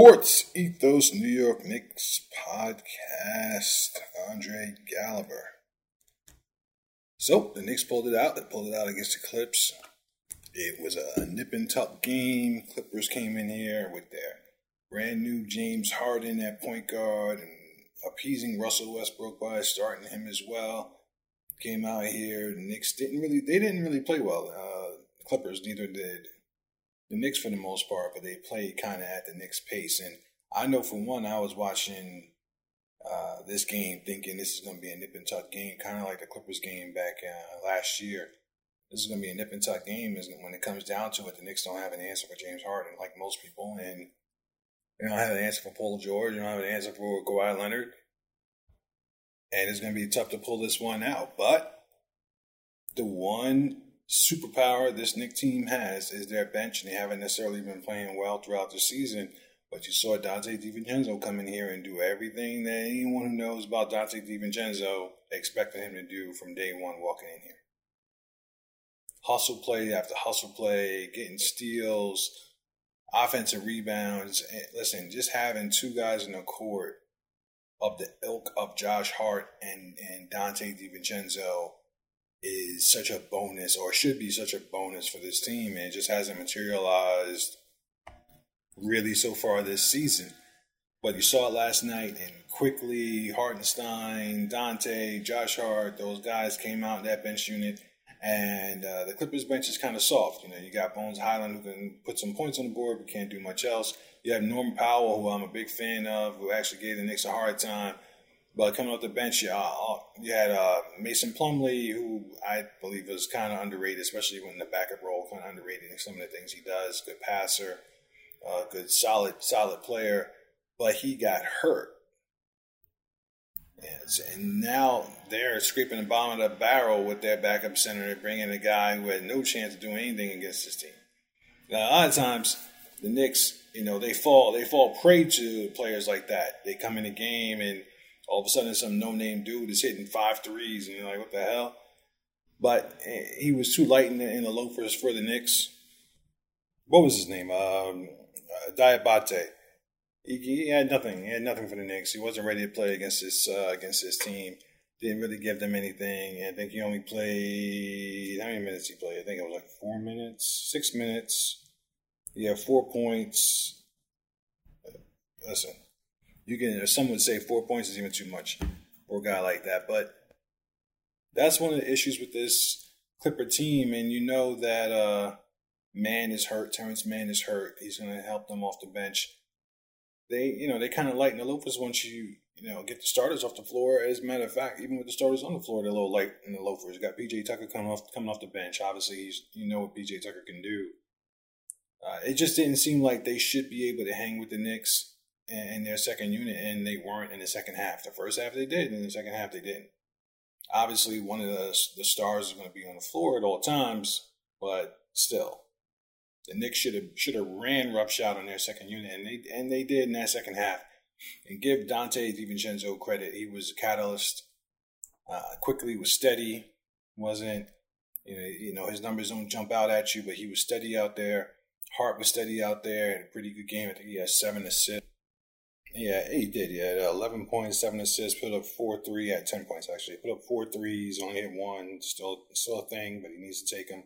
Sports Ethos New York Knicks podcast. Andre Gallagher. So the Knicks pulled it out. They pulled it out against the Clips. It was a nip and tuck game. Clippers came in here with their brand new James Harden at point guard and appeasing Russell Westbrook by starting him as well. Came out here. The Knicks didn't really. They didn't really play well. Uh, Clippers neither did the Knicks for the most part, but they played kind of at the Knicks pace. And I know for one, I was watching uh, this game thinking this is going to be a nip and tuck game, kind of like the Clippers game back uh, last year. This is going to be a nip and tuck game. Is when it comes down to it, the Knicks don't have an answer for James Harden, like most people, and they don't have an answer for Paul George. They don't have an answer for Kawhi Leonard, and it's going to be tough to pull this one out. But the one superpower this Knick team has is their bench, and they haven't necessarily been playing well throughout the season. But you saw Donte DiVincenzo come in here and do everything that anyone who knows about Donte DiVincenzo expected him to do from day one walking in here. Hustle play after hustle play, getting steals, offensive rebounds. And listen, just having two guys in the court of the ilk of Josh Hart and, and Donte DiVincenzo is such a bonus or should be such a bonus for this team and it just hasn't materialized really so far this season. But you saw it last night and Quickley, Hartenstein, Donte, Josh Hart, those guys came out that bench unit. And uh, the Clippers bench is kind of soft. You know, you got Bones Hyland who can put some points on the board but can't do much else. You have Norman Powell, who I'm a big fan of, who actually gave the Knicks a hard time. But coming off the bench, you, uh, you had uh, Mason Plumlee, who I believe was kind of underrated, especially when the backup role, kind of underrated some of the things he does. Good passer, uh, good solid solid player, but he got hurt. Yes, and now they're scraping the bottom of the barrel with their backup center. Bringing a guy who had no chance of doing anything against this team. Now, a lot of times, the Knicks, you know, they fall they fall prey to players like that. They come in the game and all of a sudden some no name dude is hitting five threes, and you're like, what the hell? But eh, he was too light in the, in the loafers for the Knicks. What was his name? Um, uh, Diabate. He, he, had nothing. He had nothing for the Knicks. He wasn't ready to play against this uh, against this team. Didn't really give them anything. I think he only played how many minutes he played? I think it was like four minutes, six minutes. He had four points. Listen, you can, some would say four points is even too much for a guy like that. But that's one of the issues with this Clipper team. And you know that uh, Mann is hurt. Terrence Mann is hurt. He's going to help them off the bench. They, you know, they kind of lighten the loafers once you, you know, get the starters off the floor. As a matter of fact, even with the starters on the floor, they're a little light in the loafers. You got PJ Tucker coming off coming off the bench. Obviously, he's you know what PJ Tucker can do. Uh, it just didn't seem like they should be able to hang with the Knicks in their second unit, and they weren't in the second half. The first half they did, and in the second half they didn't. Obviously, one of the, the stars is going to be on the floor at all times, but still, the Knicks should have should have ran roughshod on their second unit, and they and they did in that second half. And give Donte DiVincenzo credit; he was a catalyst. Uh, Quickley was steady, wasn't you know, you know his numbers don't jump out at you, but he was steady out there. Hart was steady out there, had a pretty good game. I think he had seven assists. Yeah, he did. Yeah, uh, 11 points, 7 assists, put up 4 3 at 10 points, actually. Put up four threes, only hit one. Still still a thing, but he needs to take them.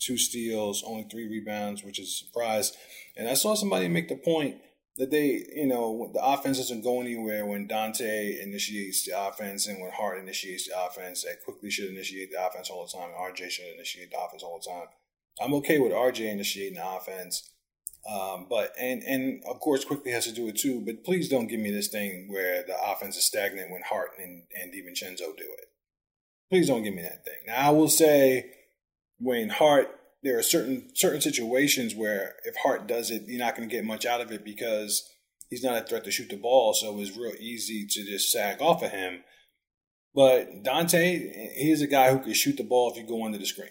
Two steals, only three rebounds, which is a surprise. And I saw somebody make the point that they, you know, the offense doesn't go anywhere when Donte initiates the offense and when Hart initiates the offense. That Quickley should initiate the offense all the time. And RJ should initiate the offense all the time. I'm okay with RJ initiating the offense um, but and and of course, Quickley has to do it too. But please don't give me this thing where the offense is stagnant when Hart and and DiVincenzo do it. Please don't give me that thing. Now I will say, when Hart, there are certain certain situations where if Hart does it, you're not going to get much out of it because he's not a threat to shoot the ball. So it's real easy to just sag off of him. But Donte, he's a guy who can shoot the ball if you go under the screen.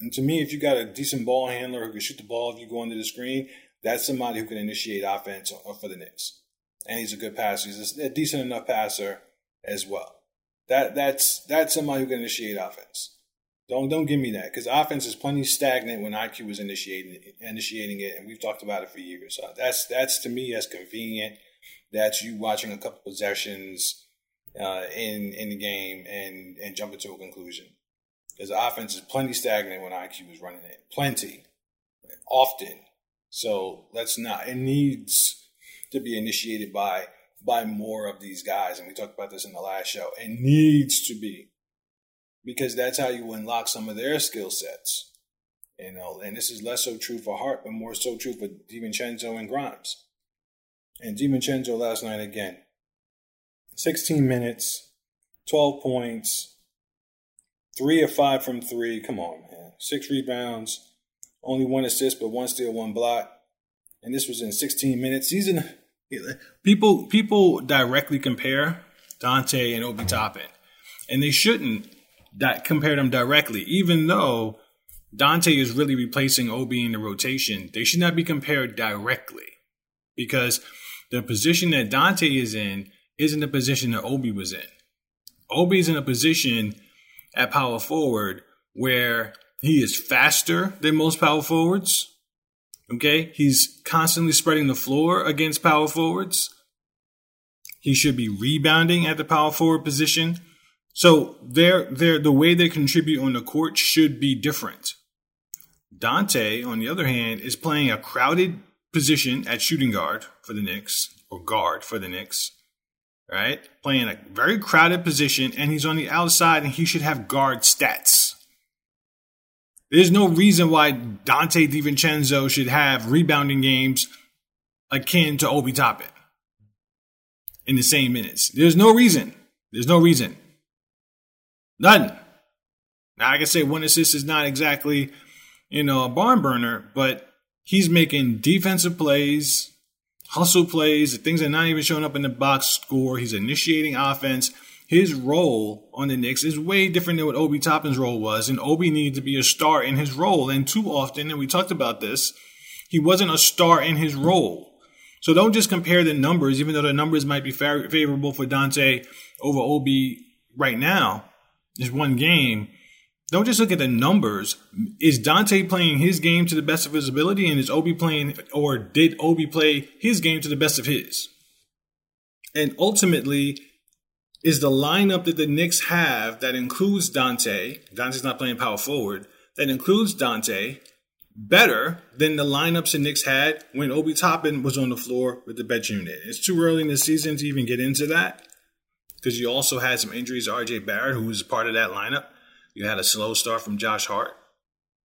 And to me, if you got a decent ball handler who can shoot the ball if you go under the screen, that's somebody who can initiate offense for the Knicks. And he's a good passer. He's a decent enough passer as well. That that's that's somebody who can initiate offense. Don't don't give me that because offense is plenty stagnant when IQ was initiating initiating it, and we've talked about it for years. So that's that's to me as convenient. That's you watching a couple possessions uh, in in the game and and jumping to a conclusion. Because the offense is plenty stagnant when IQ is running it, plenty, often. So let's not. It needs to be initiated by by more of these guys, and we talked about this in the last show. It needs to be because that's how you unlock some of their skill sets. You know, and this is less so true for Hart, but more so true for DiVincenzo and Grimes. And DiVincenzo last night again, 16 minutes, 12 points, three or five from three. Come on, man. Six rebounds, only one assist, but one steal, one block. And this was in 16 minutes. He's in people people directly compare Donte and Obi Toppin. And they shouldn't that compare them directly, even though Donte is really replacing Obi in the rotation. They should not be compared directly because the position that Donte is in isn't the position that Obi was in. Obi is in a position at power forward where he is faster than most power forwards. Okay, he's constantly spreading the floor against power forwards. He should be rebounding at the power forward position. So they're, they're, the way they contribute on the court should be different. Donte, on the other hand, is playing a crowded position at shooting guard for the Knicks, or guard for the Knicks, right? Playing a very crowded position, and he's on the outside, and he should have guard stats. There's no reason why Donte DiVincenzo should have rebounding games akin to Obi Toppin in the same minutes. There's no reason. There's no reason. None. Now I can say one assist is not exactly, you know, a barn burner, but he's making defensive plays, hustle plays, things that are not even showing up in the box score. He's initiating offense. His role on the Knicks is way different than what Obi Toppin's role was, and Obi needed to be a star in his role. And too often, and we talked about this, he wasn't a star in his role. So don't just compare the numbers, even though the numbers might be favorable for Donte over Obi right now is one game. Don't just look at the numbers. Is Donte playing his game to the best of his ability, and is Obi playing, or did Obi play his game to the best of his? And ultimately, is the lineup that the Knicks have that includes Donte, Donte's not playing power forward, that includes Donte, better than the lineups the Knicks had when Obi Toppin was on the floor with the bench unit. It's too early in the season to even get into that because you also had some injuries. RJ Barrett, who was part of that lineup. You had a slow start from Josh Hart,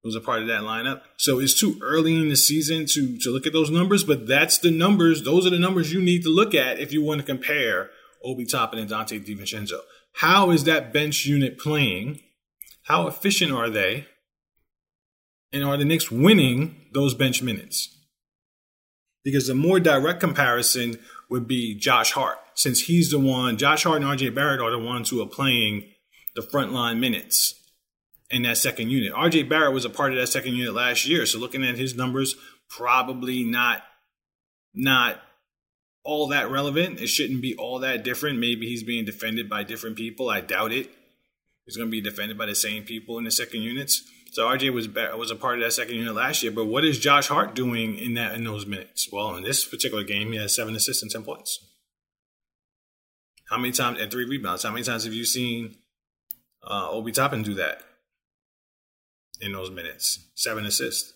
who was a part of that lineup. So it's too early in the season to to look at those numbers, but that's the numbers. Those are the numbers you need to look at if you want to compare Obi Toppin and Donte DiVincenzo. How is that bench unit playing? How efficient are they? And are the Knicks winning those bench minutes? Because the more direct comparison would be Josh Hart, since he's the one, Josh Hart and RJ Barrett are the ones who are playing the frontline minutes in that second unit. RJ Barrett was a part of that second unit last year, so looking at his numbers, probably not not all that relevant. It shouldn't be all that different. Maybe he's being defended by different people. I doubt it. He's going to be defended by the same people in the second units. So RJ was was a part of that second unit last year. But what is Josh Hart doing in that in those minutes? Well, in this particular game, he has seven assists and ten points. How many times and three rebounds? How many times have you seen uh, Obi Toppin do that in those minutes? Seven assists.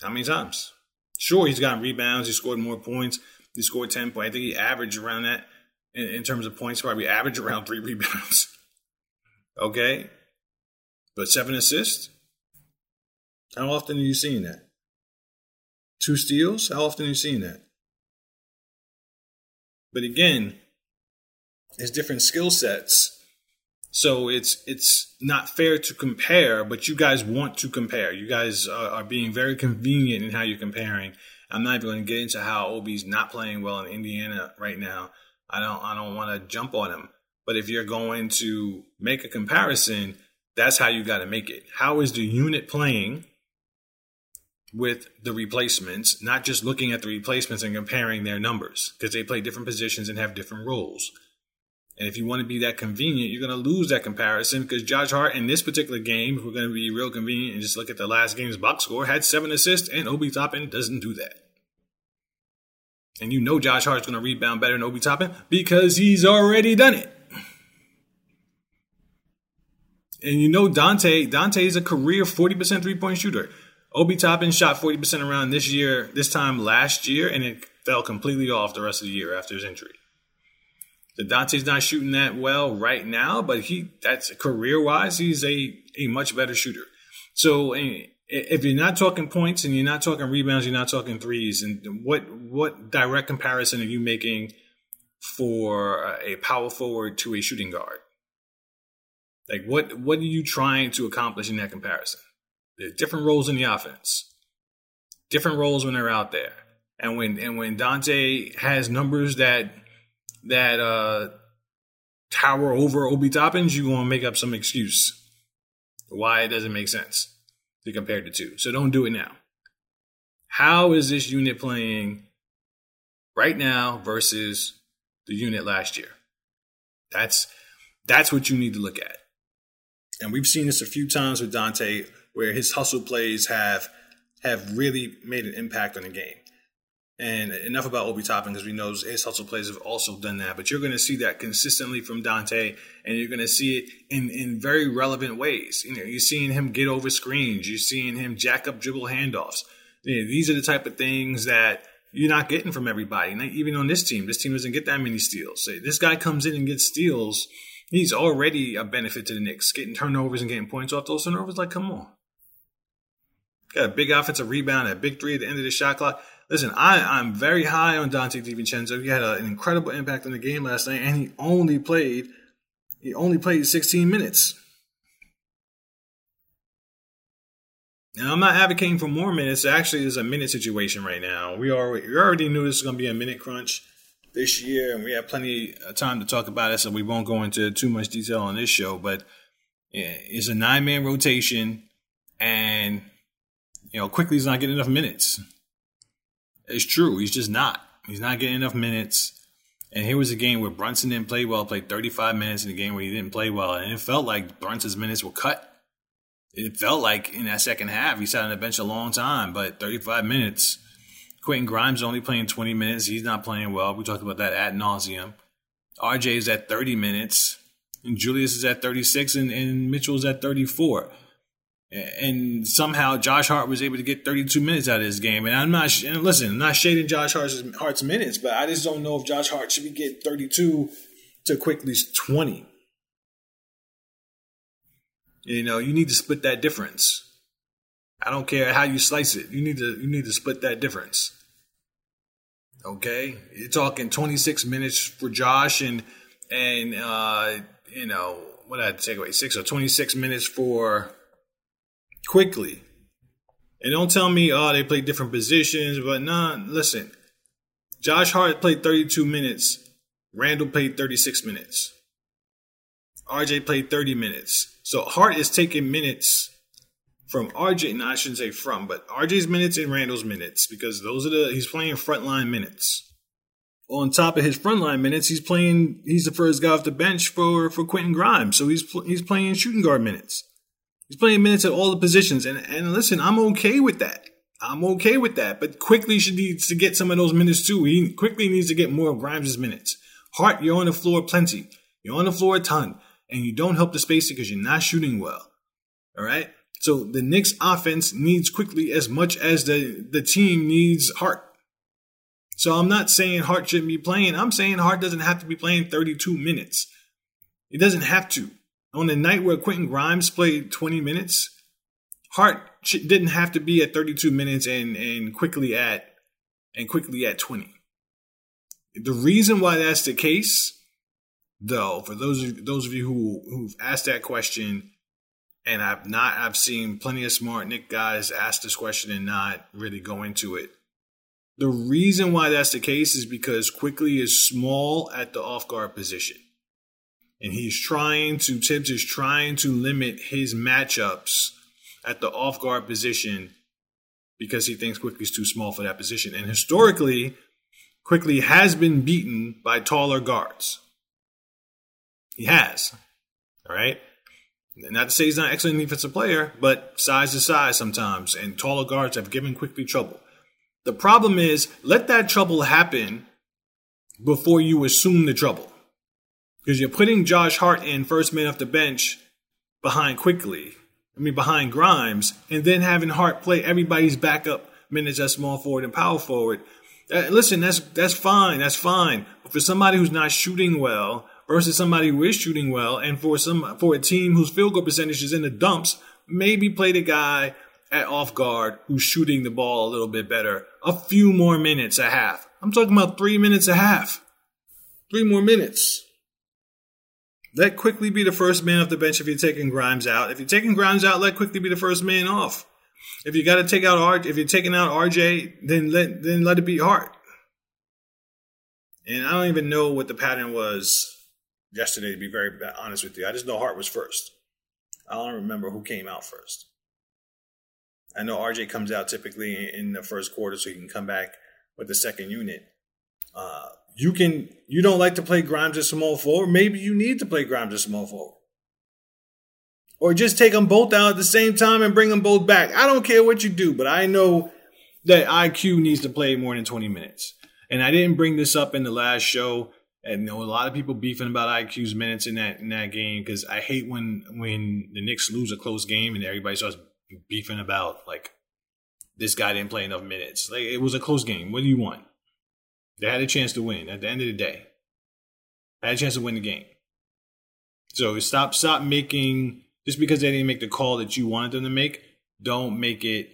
How many times? Sure, he's gotten rebounds. He scored more points. He scored ten points. I think he averaged around that in, in terms of points. Probably averaged around three rebounds. okay, but seven assists? How often are you seeing that? Two steals? How often are you seeing that? But again, it's different skill sets. So it's it's not fair to compare, but you guys want to compare. You guys are, are being very convenient in how you're comparing. I'm not even going to get into how Obi's not playing well in Indiana right now. I don't I don't want to jump on him. But if you're going to make a comparison, that's how you got to make it. How is the unit playing with the replacements, not just looking at the replacements and comparing their numbers because they play different positions and have different roles. And if you want to be that convenient, you're going to lose that comparison because Josh Hart in this particular game, if we're going to be real convenient and just look at the last game's box score, had seven assists, and Obi Toppin doesn't do that. And you know Josh Hart's going to rebound better than Obi Toppin because he's already done it. And you know Donte, Donte is a career 40% three point shooter. Obi Toppin shot 40% around this year, this time last year, and it fell completely off the rest of the year after his injury. The Donte's not shooting that well right now, but he that's career wise, he's a, a much better shooter. So eh, if you're not talking points and you're not talking rebounds, you're not talking threes, and what what direct comparison are you making for a power forward to a shooting guard? Like what what are you trying to accomplish in that comparison? There's different roles in the offense, different roles when they're out there, and when and when Donte has numbers that that uh, tower over Obi Toppins, you want to make up some excuse why it doesn't make sense to compare the two. So don't do it now. How is this unit playing right now versus the unit last year? That's that's what you need to look at. And we've seen this a few times with Donte where his hustle plays have have really made an impact on the game. And enough about Obi Toppin because we know his hustle plays have also done that. But you're going to see that consistently from Donte, and you're going to see it in, in very relevant ways. You know, you're seeing him get over screens. You're seeing him jack up dribble handoffs. You know, these are the type of things that you're not getting from everybody. Even on this team, this team doesn't get that many steals. So this guy comes in and gets steals. He's already a benefit to the Knicks, getting turnovers and getting points off those turnovers. Like, come on. Got a big offensive rebound, a big three at the end of the shot clock. Listen, I, I'm very high on Donte DiVincenzo. He had a, an incredible impact on the game last night, and he only played he only played 16 minutes. Now, I'm not advocating for more minutes. Actually, it's a minute situation right now. We already we already knew this was going to be a minute crunch this year, and we have plenty of time to talk about it, so we won't go into too much detail on this show. But yeah, it's a nine man rotation, and you know, Quickley's not getting enough minutes. It's true. He's just not. He's not getting enough minutes. And here was a game where Brunson didn't play well, played 35 minutes in a game where he didn't play well. And it felt like Brunson's minutes were cut. It felt like in that second half, he sat on the bench a long time, but 35 minutes. Quentin Grimes only playing 20 minutes. He's not playing well. We talked about that ad nauseum. RJ is at 30 minutes, and Julius is at 36, and, and Mitchell is at 34 and somehow Josh Hart was able to get 32 minutes out of this game. And I'm not, and listen, I'm not shading Josh Hart's, Hart's minutes, but I just don't know if Josh Hart should be getting 32 to Quickley 20. You know, you need to split that difference. I don't care how you slice it. You need to you need to split that difference. Okay, you're talking 26 minutes for Josh and and uh, you know what I take away six or 26 minutes for Quickley. And don't tell me, oh, they played different positions, but nah, listen. Josh Hart played 32 minutes. Randle played 36 minutes. RJ played 30 minutes. So Hart is taking minutes from RJ. No, I shouldn't say from, but RJ's minutes and Randle's minutes because those are the he's playing frontline minutes. On top of his frontline minutes, he's playing. He's the first guy off the bench for for Quentin Grimes, so he's he's playing shooting guard minutes. He's playing minutes at all the positions. And, and listen, I'm okay with that. I'm okay with that. But Quickley should need to get some of those minutes too. He Quickley needs to get more of Grimes' minutes. Hart, you're on the floor plenty. You're on the floor a ton. And you don't help the spacing because you're not shooting well. All right? So the Knicks offense needs Quickley as much as the, the team needs Hart. So I'm not saying Hart shouldn't be playing. I'm saying Hart doesn't have to be playing 32 minutes. He doesn't have to on the night where Quentin Grimes played 20 minutes, Hart didn't have to be at 32 minutes and and Quickley at and Quickley at 20. The reason why that's the case, though, for those of, those of you who who've asked that question, and I've not I've seen plenty of smart Knick guys ask this question and not really go into it. The reason why that's the case is because Quickley is small at the off guard position and he's trying to Thibs is trying to limit his matchups at the off guard position because he thinks Quickley's too small for that position. And historically, Quickley has been beaten by taller guards. He has. All right. Not to say he's not an excellent defensive player, but size is size sometimes, and taller guards have given Quickley trouble. The problem is, let that trouble happen before you assume the trouble. Because you're putting Josh Hart in first man off the bench behind Quickley. I mean, behind Grimes, and then having Hart play everybody's backup minutes as small forward and power forward. Uh, listen, that's that's fine, that's fine. But for somebody who's not shooting well versus somebody who is shooting well, and for some for a team whose field goal percentage is in the dumps, maybe play the guy at off guard who's shooting the ball a little bit better. A few more minutes a half. I'm talking about three minutes a half. Three more minutes. Let Quickley be the first man off the bench if you're taking Grimes out. If you're taking Grimes out, let Quickley be the first man off. If you got to take out R, if you're taking out RJ, then let then let it be Hart. And I don't even know what the pattern was yesterday. To be very honest with you, I just know Hart was first. I don't remember who came out first. I know RJ comes out typically in the first quarter, so he can come back with the second unit. Uh, you can you don't like to play Grimes as small forward. Maybe you need to play Grimes as small forward, or just take them both out at the same time and bring them both back. I don't care what you do, but I know that IQ needs to play more than twenty minutes. And I didn't bring this up in the last show. And know a lot of people beefing about IQ's minutes in that in that game because I hate when when the Knicks lose a close game and everybody starts beefing about like this guy didn't play enough minutes. Like it was a close game. What do you want? They had a chance to win at the end of the day. They had a chance to win the game. So stop stop making just because they didn't make the call that you wanted them to make, don't make it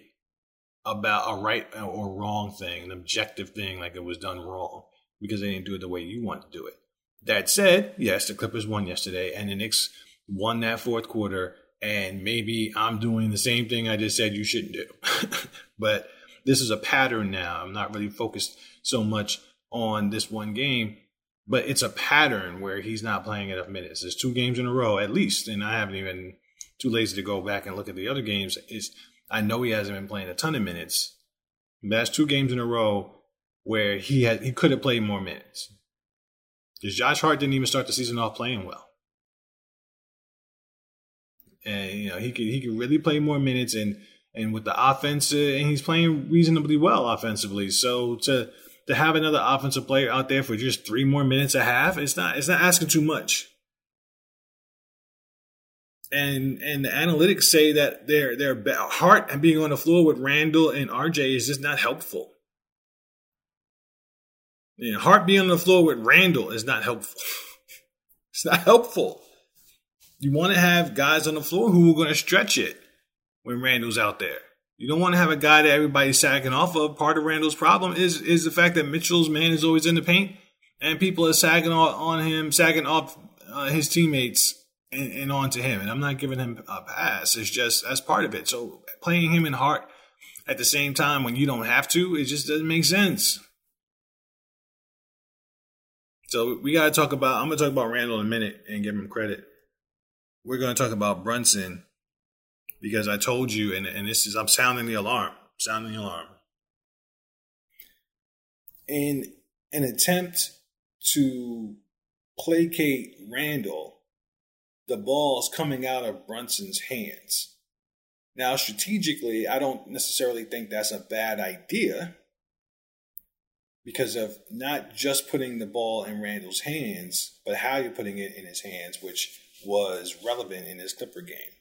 about a right or wrong thing, an objective thing like it was done wrong because they didn't do it the way you want to do it. That said, yes, the Clippers won yesterday and the Knicks won that fourth quarter and maybe I'm doing the same thing I just said you shouldn't do. but this is a pattern now. I'm not really focused so much on this one game, but it's a pattern where he's not playing enough minutes. There's two games in a row at least, and I haven't even too lazy to go back and look at the other games. Is I know he hasn't been playing a ton of minutes. That's two games in a row where he had he could have played more minutes. Because Josh Hart didn't even start the season off playing well. And you know, he could he could really play more minutes and and with the offense uh, and he's playing reasonably well offensively. So to to have another offensive player out there for just three more minutes a half, it's not it's not asking too much. And and the analytics say that their their Hart and being on the floor with Randle and RJ is just not helpful. You know, Hart being on the floor with Randle is not helpful. it's not helpful. You want to have guys on the floor who are going to stretch it when Randle's out there. You don't want to have a guy that everybody's sagging off of. Part of Randle's problem is is the fact that Mitchell's man is always in the paint, and people are sagging on him, sagging off uh, his teammates and, and on to him. And I'm not giving him a pass. It's just that's part of it. So playing him in Hart at the same time when you don't have to, it just doesn't make sense. So we got to talk about. I'm going to talk about Randle in a minute and give him credit. We're going to talk about Brunson because I told you, and, and this is, I'm sounding the alarm, sounding the alarm. In an attempt to placate Randle, the ball's coming out of Brunson's hands. Now, strategically, I don't necessarily think that's a bad idea because of not just putting the ball in Randle's hands, but how you're putting it in his hands, which was relevant in his Clipper game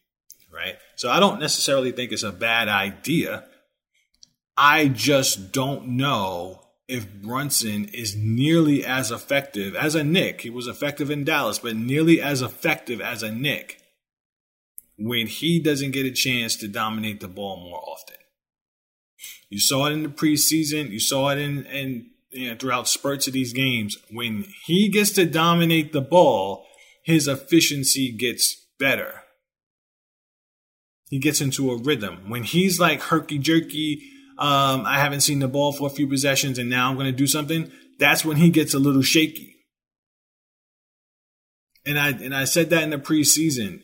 right? So I don't necessarily think it's a bad idea. I just don't know if Brunson is nearly as effective as a Knick. He was effective in Dallas, but nearly as effective as a Knick when he doesn't get a chance to dominate the ball more often. You saw it in the preseason. You saw it in, in you know, throughout spurts of these games. When he gets to dominate the ball, his efficiency gets better he gets into a rhythm. When he's like herky jerky, um, I haven't seen the ball for a few possessions and now I'm going to do something. That's when he gets a little shaky. And I and I said that in the preseason.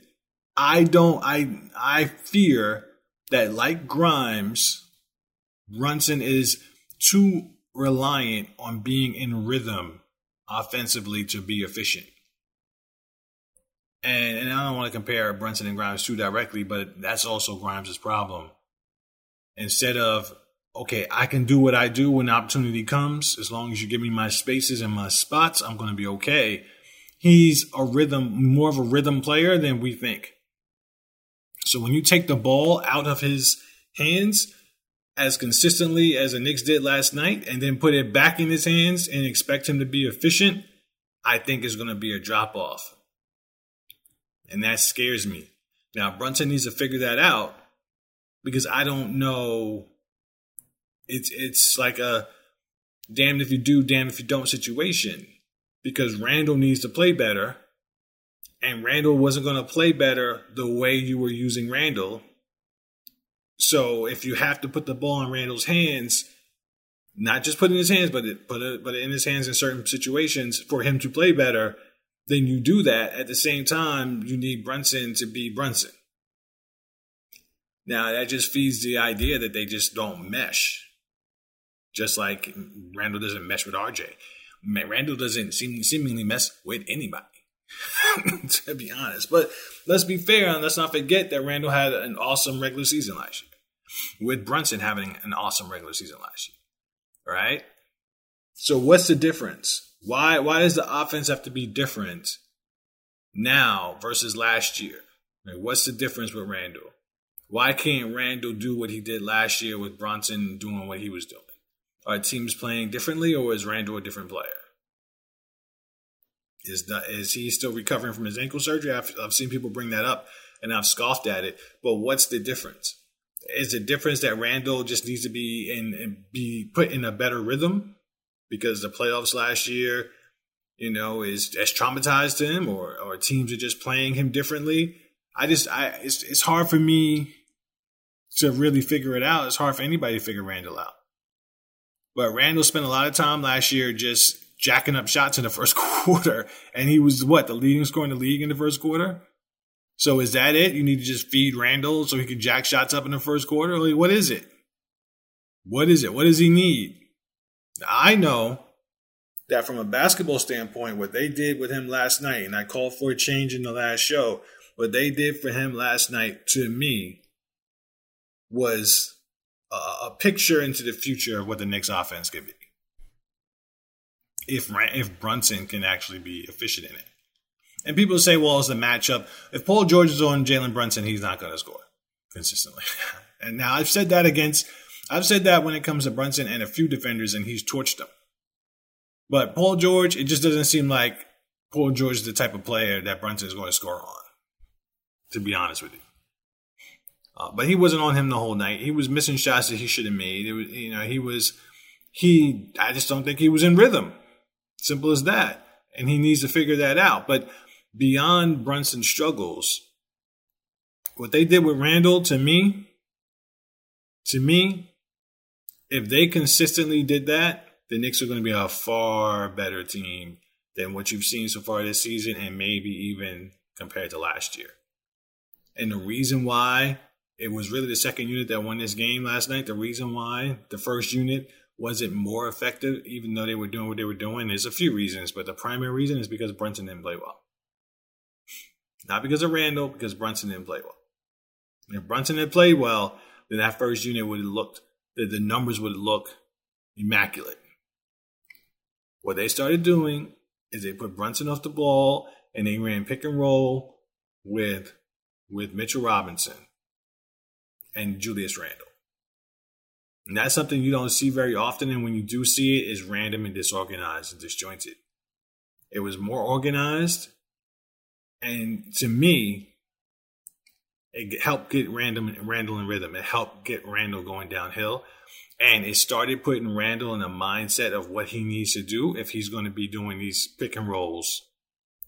I don't I I fear that like Grimes, Brunson is too reliant on being in rhythm offensively to be efficient. And, and I don't want to compare Brunson and Grimes too directly, but that's also Grimes' problem. Instead of, okay, I can do what I do when the opportunity comes, as long as you give me my spaces and my spots, I'm going to be okay. He's a rhythm, more of a rhythm player than we think. So when you take the ball out of his hands as consistently as the Knicks did last night and then put it back in his hands and expect him to be efficient, I think is going to be a drop off. And that scares me. Now, Brunson needs to figure that out because I don't know. It's it's like a damned if you do, damned if you don't situation. Because Randle needs to play better, and Randle wasn't going to play better the way you were using Randle. So if you have to put the ball in Randle's hands, not just put in his hands, but it, put it, but in his hands in certain situations for him to play better, then you do that. At the same time, you need Brunson to be Brunson. Now that just feeds the idea that they just don't mesh. Just like Randle doesn't mesh with RJ. Randle doesn't seem, seemingly mess with anybody. to be honest. But let's be fair and let's not forget that Randle had an awesome regular season last year. With Brunson having an awesome regular season last year. Right? So what's the difference? Why why does the offense have to be different now versus last year? What's the difference with Randle? Why can't Randle do what he did last year with Brunson doing what he was doing? Are teams playing differently or is Randle a different player? Is the, is he still recovering from his ankle surgery? I've, I've seen people bring that up and I've scoffed at it. But what's the difference? Is the difference that Randle just needs to be in be put in a better rhythm because the playoffs last year, you know, is as traumatized to him, or or teams are just playing him differently? I just I it's it's hard for me to really figure it out. It's hard for anybody to figure Randle out. But Randle spent a lot of time last year just jacking up shots in the first quarter, and he was what the leading scorer in the league in the first quarter. So is that it? You need to just feed Randle so he can jack shots up in the first quarter. Like, what is it? What is it? What does he need? I know that from a basketball standpoint, what they did with him last night, and I called for a change in the last show, what they did for him last night to me was a, a picture into the future of what the Knicks offense could be if if Brunson can actually be efficient in it. And people say, well, it's a matchup. If Paul George is on Jalen Brunson, he's not going to score consistently. and now I've said that against, I've said that when it comes to Brunson and a few defenders, and he's torched them. But Paul George, it just doesn't seem like Paul George is the type of player that Brunson is going to score on. To be honest with you. Uh, but he wasn't on him the whole night. He was missing shots that he should have made. It was, you know, he was, he. I just don't think he was in rhythm. Simple as that. And he needs to figure that out. But beyond Brunson's struggles, what they did with Randle to me, to me, if they consistently did that, the Knicks are going to be a far better team than what you've seen so far this season and maybe even compared to last year. And the reason why it was really the second unit that won this game last night, the reason why the first unit was it more effective even though they were doing what they were doing? There's a few reasons, but the primary reason is because Brunson didn't play well. Not because of Randle, because Brunson didn't play well. If Brunson had played well, then that first unit would have looked, the, the numbers would look immaculate. What they started doing is they put Brunson off the ball and they ran pick and roll with with Mitchell Robinson and Julius Randle. And that's something you don't see very often. And when you do see it, it's random and disorganized and disjointed. It was more organized. And to me, it helped get random Randle in rhythm. It helped get Randle going downhill. And it started putting Randle in a mindset of what he needs to do if he's going to be doing these pick and rolls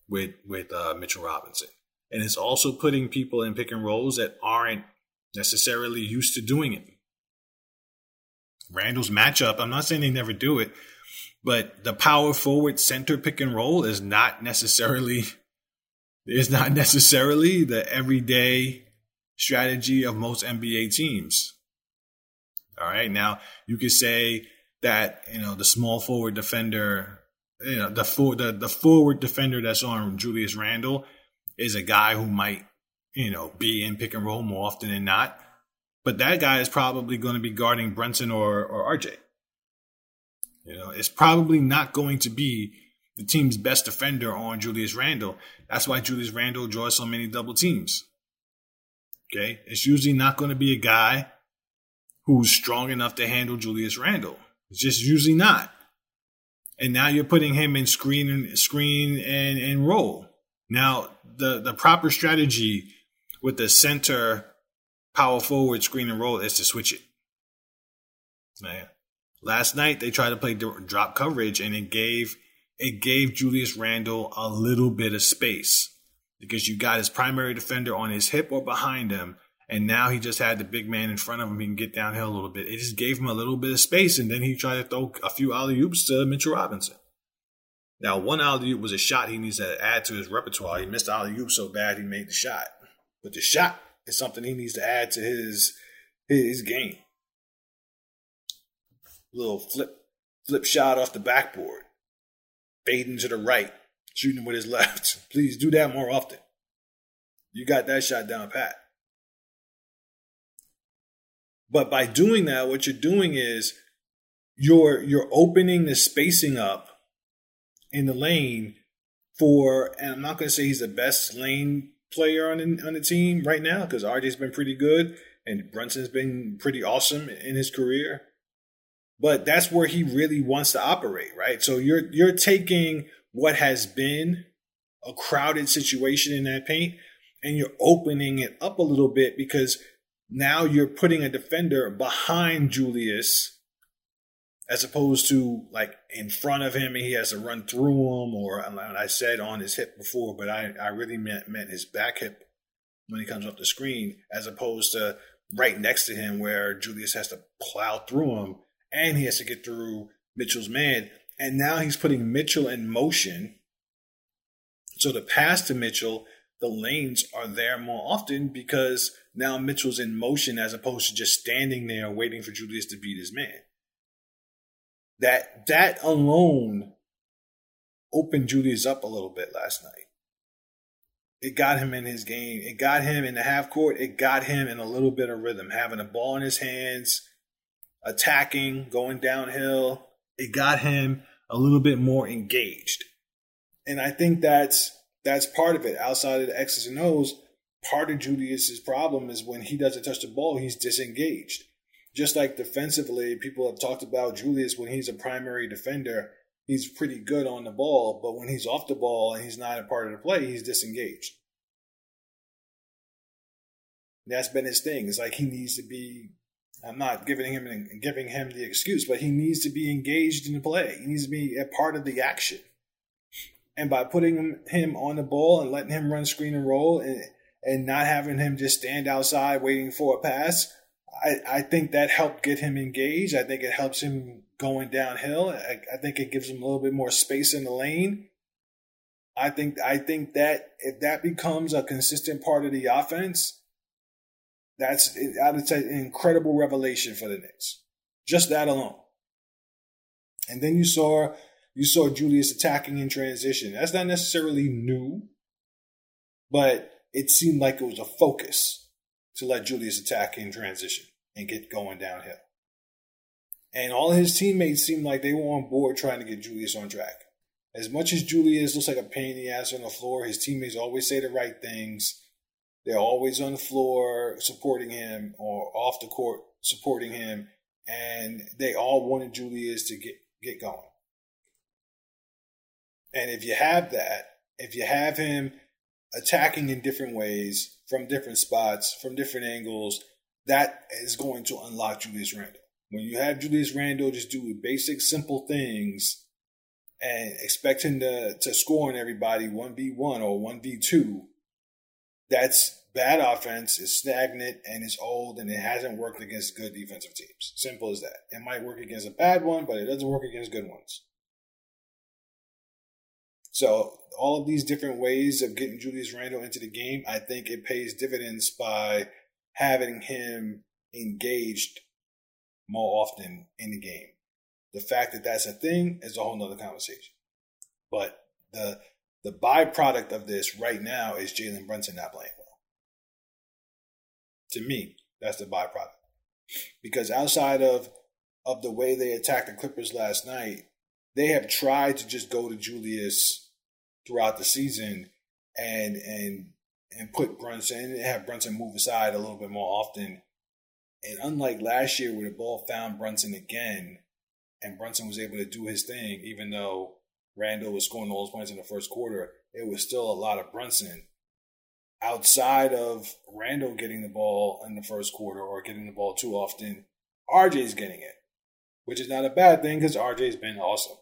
with with uh, Mitchell Robinson. And it's also putting people in pick and rolls that aren't necessarily used to doing it. Randle's matchup, I'm not saying they never do it, but the power forward center pick and roll is not necessarily is not necessarily the everyday strategy of most NBA teams. All right. Now you could say that, you know, the small forward defender, you know, the for, the, the forward defender that's on Julius Randle is a guy who might, you know, be in pick and roll more often than not. But that guy is probably going to be guarding Brunson or, or RJ. You know, it's probably not going to be the team's best defender on Julius Randle. That's why Julius Randle draws so many double teams. Okay. It's usually not going to be a guy who's strong enough to handle Julius Randle. It's just usually not. And now you're putting him in screen and screen and, and roll. Now the, the proper strategy with the center power forward screen and roll is to switch it. Man. Last night they tried to play drop coverage and it gave it gave Julius Randle a little bit of space because you got his primary defender on his hip or behind him, and now he just had the big man in front of him. He can get downhill a little bit. It just gave him a little bit of space, and then he tried to throw a few alley oops to Mitchell Robinson. Now, one alley oop was a shot he needs to add to his repertoire. He missed alley oop so bad he made the shot, but the shot is something he needs to add to his his game. Little flip flip shot off the backboard fading to the right, shooting with his left. Please do that more often. You got that shot down pat. But by doing that, what you're doing is you're you're opening the spacing up in the lane for, and I'm not going to say he's the best lane player on the, on the team right now because RJ's been pretty good and Brunson's been pretty awesome in his career but that's where he really wants to operate, right? So you're you're taking what has been a crowded situation in that paint and you're opening it up a little bit because now you're putting a defender behind Julius as opposed to like in front of him and he has to run through him or I said on his hip before, but I, I really meant meant his back hip when he comes off the screen as opposed to right next to him where Julius has to plow through him and he has to get through Mitchell's man. And now he's putting Mitchell in motion. So to pass to Mitchell, the lanes are there more often because now Mitchell's in motion as opposed to just standing there waiting for Julius to beat his man. That that alone opened Julius up a little bit last night. It got him in his game. It got him in the half court. It got him in a little bit of rhythm, having a ball in his hands, attacking, going downhill. It got him a little bit more engaged. And I think that's that's part of it. Outside of the X's and O's, part of Julius's problem is when he doesn't touch the ball, he's disengaged. Just like defensively, people have talked about Julius when he's a primary defender, he's pretty good on the ball, but when he's off the ball and he's not a part of the play, he's disengaged. That's been his thing. It's like he needs to be I'm not giving him giving him the excuse, but he needs to be engaged in the play. He needs to be a part of the action. And by putting him, on the ball and letting him run screen and roll and, and not having him just stand outside waiting for a pass, I, I think that helped get him engaged. I think it helps him going downhill. I, I think it gives him a little bit more space in the lane. I think I think that if that becomes a consistent part of the offense, that's an incredible revelation for the Knicks. Just that alone. And then you saw you saw Julius attacking in transition. That's not necessarily new, but it seemed like it was a focus to let Julius attack in transition and get going downhill. And all his teammates seemed like they were on board trying to get Julius on track. As much as Julius looks like a pain in the ass on the floor, his teammates always say the right things they're always on the floor supporting him or off the court supporting him. And they all wanted Julius to get, get going. And if you have that, if you have him attacking in different ways, from different spots, from different angles, that is going to unlock Julius Randle. When you have Julius Randle just do basic, simple things and expect him to, to score on everybody 1v1 or 1v2, that's bad offense, is stagnant, and is old, and it hasn't worked against good defensive teams. Simple as that. It might work against a bad one, but it doesn't work against good ones. So all of these different ways of getting Julius Randle into the game, I think it pays dividends by having him engaged more often in the game. The fact that that's a thing is a whole nother conversation. But the The byproduct of this right now is Jalen Brunson not playing well. To me, that's the byproduct. Because outside of of the way they attacked the Clippers last night, they have tried to just go to Julius throughout the season and and and put Brunson and have Brunson move aside a little bit more often. And unlike last year where the ball found Brunson again and Brunson was able to do his thing, even though Randle was scoring all those points in the first quarter, it was still a lot of Brunson. Outside of Randle getting the ball in the first quarter or getting the ball too often, RJ's getting it, which is not a bad thing because RJ's been awesome.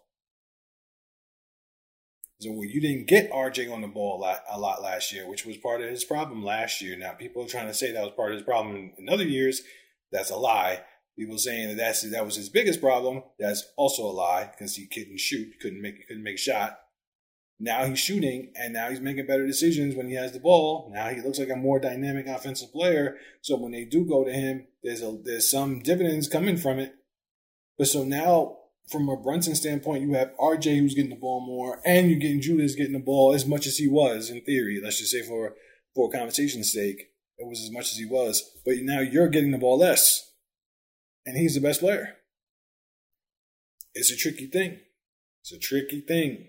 So you didn't get RJ on the ball a lot last year, which was part of his problem last year. Now people are trying to say that was part of his problem in other years. That's a lie. People saying that that's that was his biggest problem. That's also a lie because he couldn't shoot, couldn't make couldn't make shot. Now he's shooting, and now he's making better decisions when he has the ball. Now he looks like a more dynamic offensive player. So when they do go to him, there's a there's some dividends coming from it. But so now from a Brunson standpoint, you have RJ who's getting the ball more, and you're getting Julius getting the ball as much as he was in theory. Let's just say for for conversation's sake, it was as much as he was. But now you're getting the ball less, and he's the best player. It's a tricky thing. It's a tricky thing.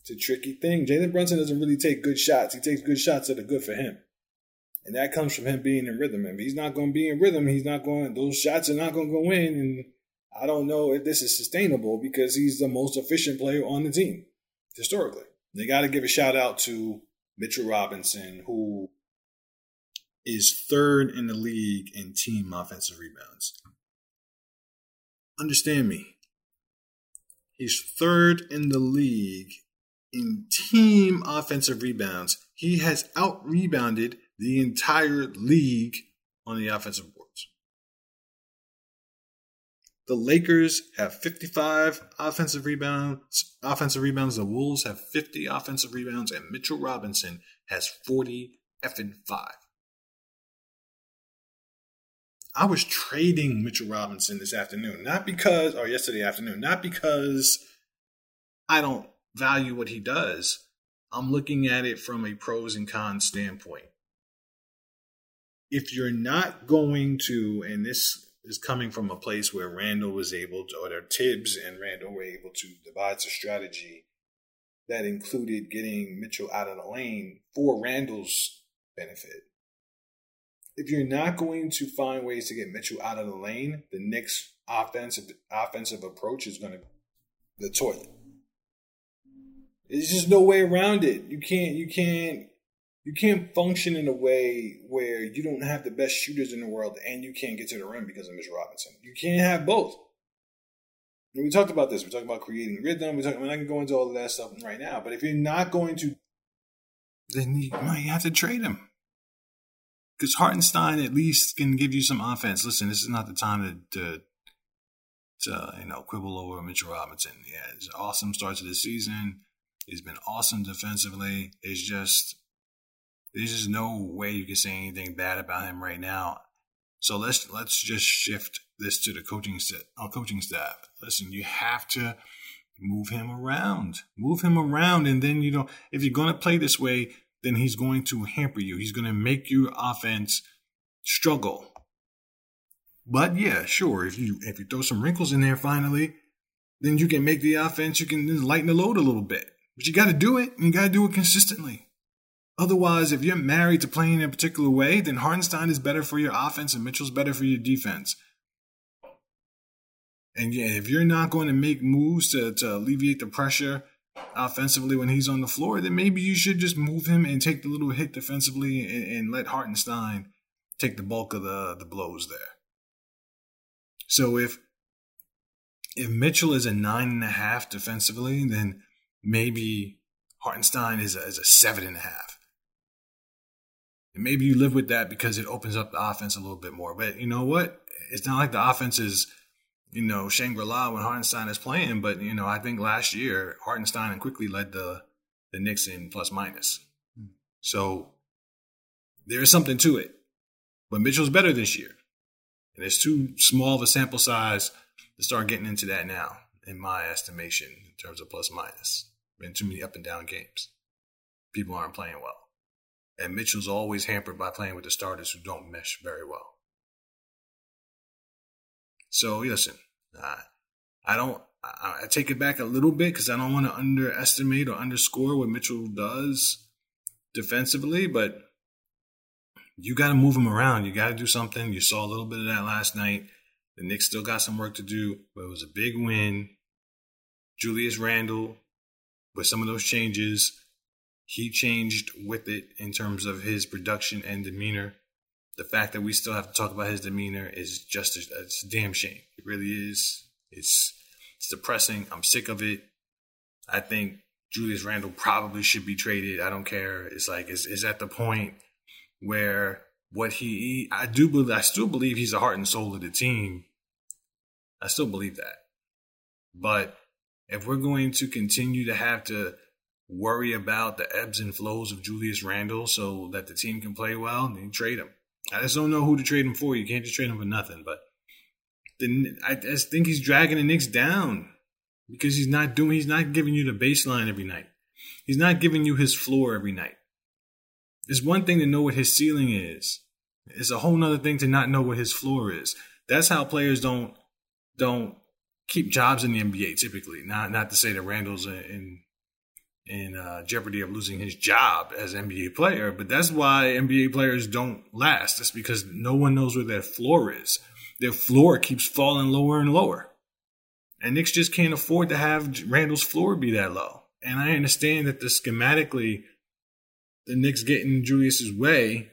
It's a tricky thing. Jalen Brunson doesn't really take good shots. He takes good shots that are good for him. And that comes from him being in rhythm. If he's not going to be in rhythm, he's not going, those shots are not going to go in. And I don't know if this is sustainable because he's the most efficient player on the team historically. They got to give a shout out to Mitchell Robinson, who is third in the league in team offensive rebounds. Understand me. He's third in the league in team offensive rebounds. He has out rebounded the entire league on the offensive boards. The Lakers have 55 offensive rebounds, offensive rebounds. The Wolves have 50 offensive rebounds, and Mitchell Robinson has 40 effing five. I was trading Mitchell Robinson this afternoon, not because, or yesterday afternoon, not because I don't value what he does. I'm looking at it from a pros and cons standpoint. If you're not going to, and this is coming from a place where Randle was able to, or Thibs and Randle were able to devise a strategy that included getting Mitchell out of the lane for Randle's benefit. If you're not going to find ways to get Mitchell out of the lane, the next offensive offensive approach is going to the toilet. There's just no way around it. You can't you can't you can't function in a way where you don't have the best shooters in the world and you can't get to the rim because of Mitchell Robinson. You can't have both. And we talked about this. We talked about creating rhythm. We talked. We're not going go into all of that stuff right now. But if you're not going to, then you might have to trade him because Hartenstein at least can give you some offense. Listen, this is not the time to, to, to you know quibble over Mitchell Robinson. Yeah, it's awesome start to the season. He's been awesome defensively. It's just there's just no way you can say anything bad about him right now. So let's let's just shift this to the coaching set, our uh, coaching staff. Listen, you have to move him around, move him around, and then you know if you're going to play this way, then he's going to hamper you. He's going to make your offense struggle. But yeah, sure, if you if you throw some wrinkles in there finally, then you can make the offense. You can lighten the load a little bit. But you got to do it. And you got to do it consistently. Otherwise, if you're married to playing in a particular way, then Hartenstein is better for your offense and Mitchell's better for your defense. And yeah, if you're not going to make moves to, to alleviate the pressure offensively when he's on the floor, then maybe you should just move him and take the little hit defensively and, and let Hartenstein take the bulk of the, the blows there. So if if Mitchell is a nine and a half defensively, then maybe Hartenstein is a, is a seven and a half. And maybe you live with that because it opens up the offense a little bit more. But you know what? It's not like the offense is, you know, Shangri La when Hartenstein is playing. But you know, I think last year Hartenstein and Quickley led the the Knicks in plus minus. Hmm. So there is something to it. But Mitchell's better this year. And it's too small of a sample size to start getting into that now, in my estimation, in terms of plus minus. Been too many up and down games. People aren't playing well. And Mitchell's always hampered by playing with the starters who don't mesh very well. So listen, uh, I don't. I, I take it back a little bit because I don't want to underestimate or underscore what Mitchell does defensively, but you got to move him around. You got to do something. You saw a little bit of that last night. The Knicks still got some work to do, but it was a big win. Julius Randle, with some of those changes, he changed with it in terms of his production and demeanor. The fact that we still have to talk about his demeanor is just a, it's a damn shame. It really is. It's it's depressing. I'm sick of it. I think Julius Randle probably should be traded. I don't care. It's like is is at the point where what he I do believe I still believe he's the heart and soul of the team. I still believe that. But if we're going to continue to have to worry about the ebbs and flows of Julius Randle so that the team can play well, then trade him. I just don't know who to trade him for. You can't just trade him for nothing. But the, I just think he's dragging the Knicks down because he's not doing. He's not giving you the baseline every night. He's not giving you his floor every night. It's one thing to know what his ceiling is. It's a whole nother thing to not know what his floor is. That's how players don't don't keep jobs in the NBA typically. Not not to say that Randle's in in uh, jeopardy of losing his job as NBA player, but that's why NBA players don't last. It's because no one knows where their floor is. Their floor keeps falling lower and lower. And Knicks just can't afford to have Randle's floor be that low. And I understand that the schematically the Knicks get in Julius's way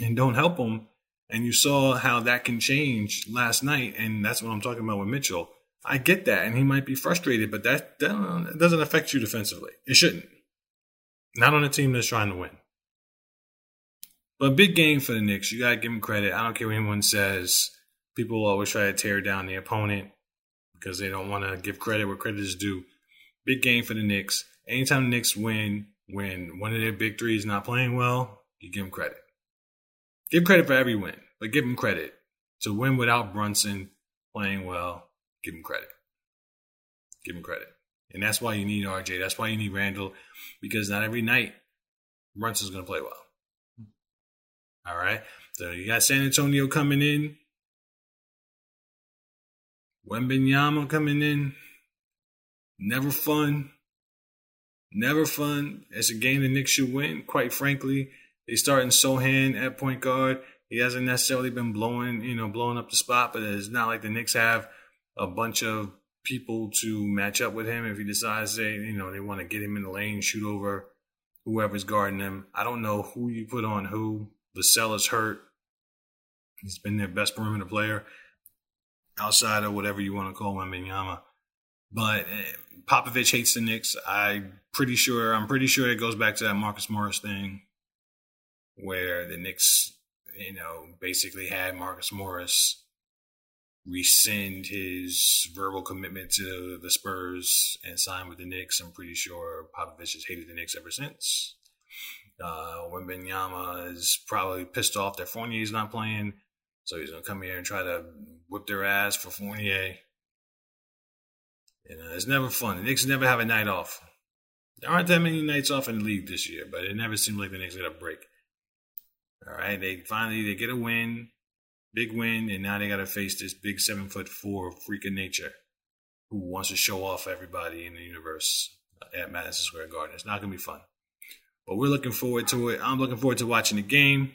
and don't help him. And you saw how that can change last night, and that's what I'm talking about with Mitchell. I get that, and he might be frustrated, but that, that doesn't affect you defensively. It shouldn't. Not on a team that's trying to win. But big game for the Knicks. You gotta give them credit. I don't care what anyone says. People always try to tear down the opponent because they don't want to give credit where credit is due. Big game for the Knicks. Anytime the Knicks win, when one of their big three is not playing well, you give them credit. Give credit for every win, but give them credit. To win without Brunson playing well, give him credit. Give him credit. And that's why you need RJ. That's why you need Randle, because not every night Brunson's going to play well. All right. So you got San Antonio coming in. Wembanyama coming in. Never fun. Never fun. It's a game the Knicks should win, quite frankly. They start in Sochan at point guard. He hasn't necessarily been blowing, you know, blowing up the spot, but it's not like the Knicks have a bunch of people to match up with him if he decides they, you know, they want to get him in the lane, shoot over whoever's guarding him. I don't know who you put on who. Vassell's hurt. He's been their best perimeter player outside of whatever you want to call Wembanyama. But eh, Popovich hates the Knicks. I'm pretty sure. I'm pretty sure it goes back to that Marcus Morris thing where the Knicks, you know, basically had Marcus Morris rescind his verbal commitment to the Spurs and sign with the Knicks. I'm pretty sure Popovich has hated the Knicks ever since. Uh, Wembanyama is probably pissed off that Fournier is not playing, so he's gonna come here and try to whip their ass for Fournier. You know, it's never fun. The Knicks never have a night off. There aren't that many nights off in the league this year, but it never seemed like the Knicks got a break. All right, they finally they get a win, big win, and now they got to face this big seven foot four freak of nature who wants to show off everybody in the universe uh, at Madison Square Garden. It's not gonna be fun, but we're looking forward to it. I'm looking forward to watching the game.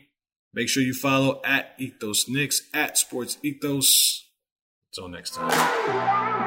Make sure you follow at Ethos Knicks at Sports Ethos. Until next time.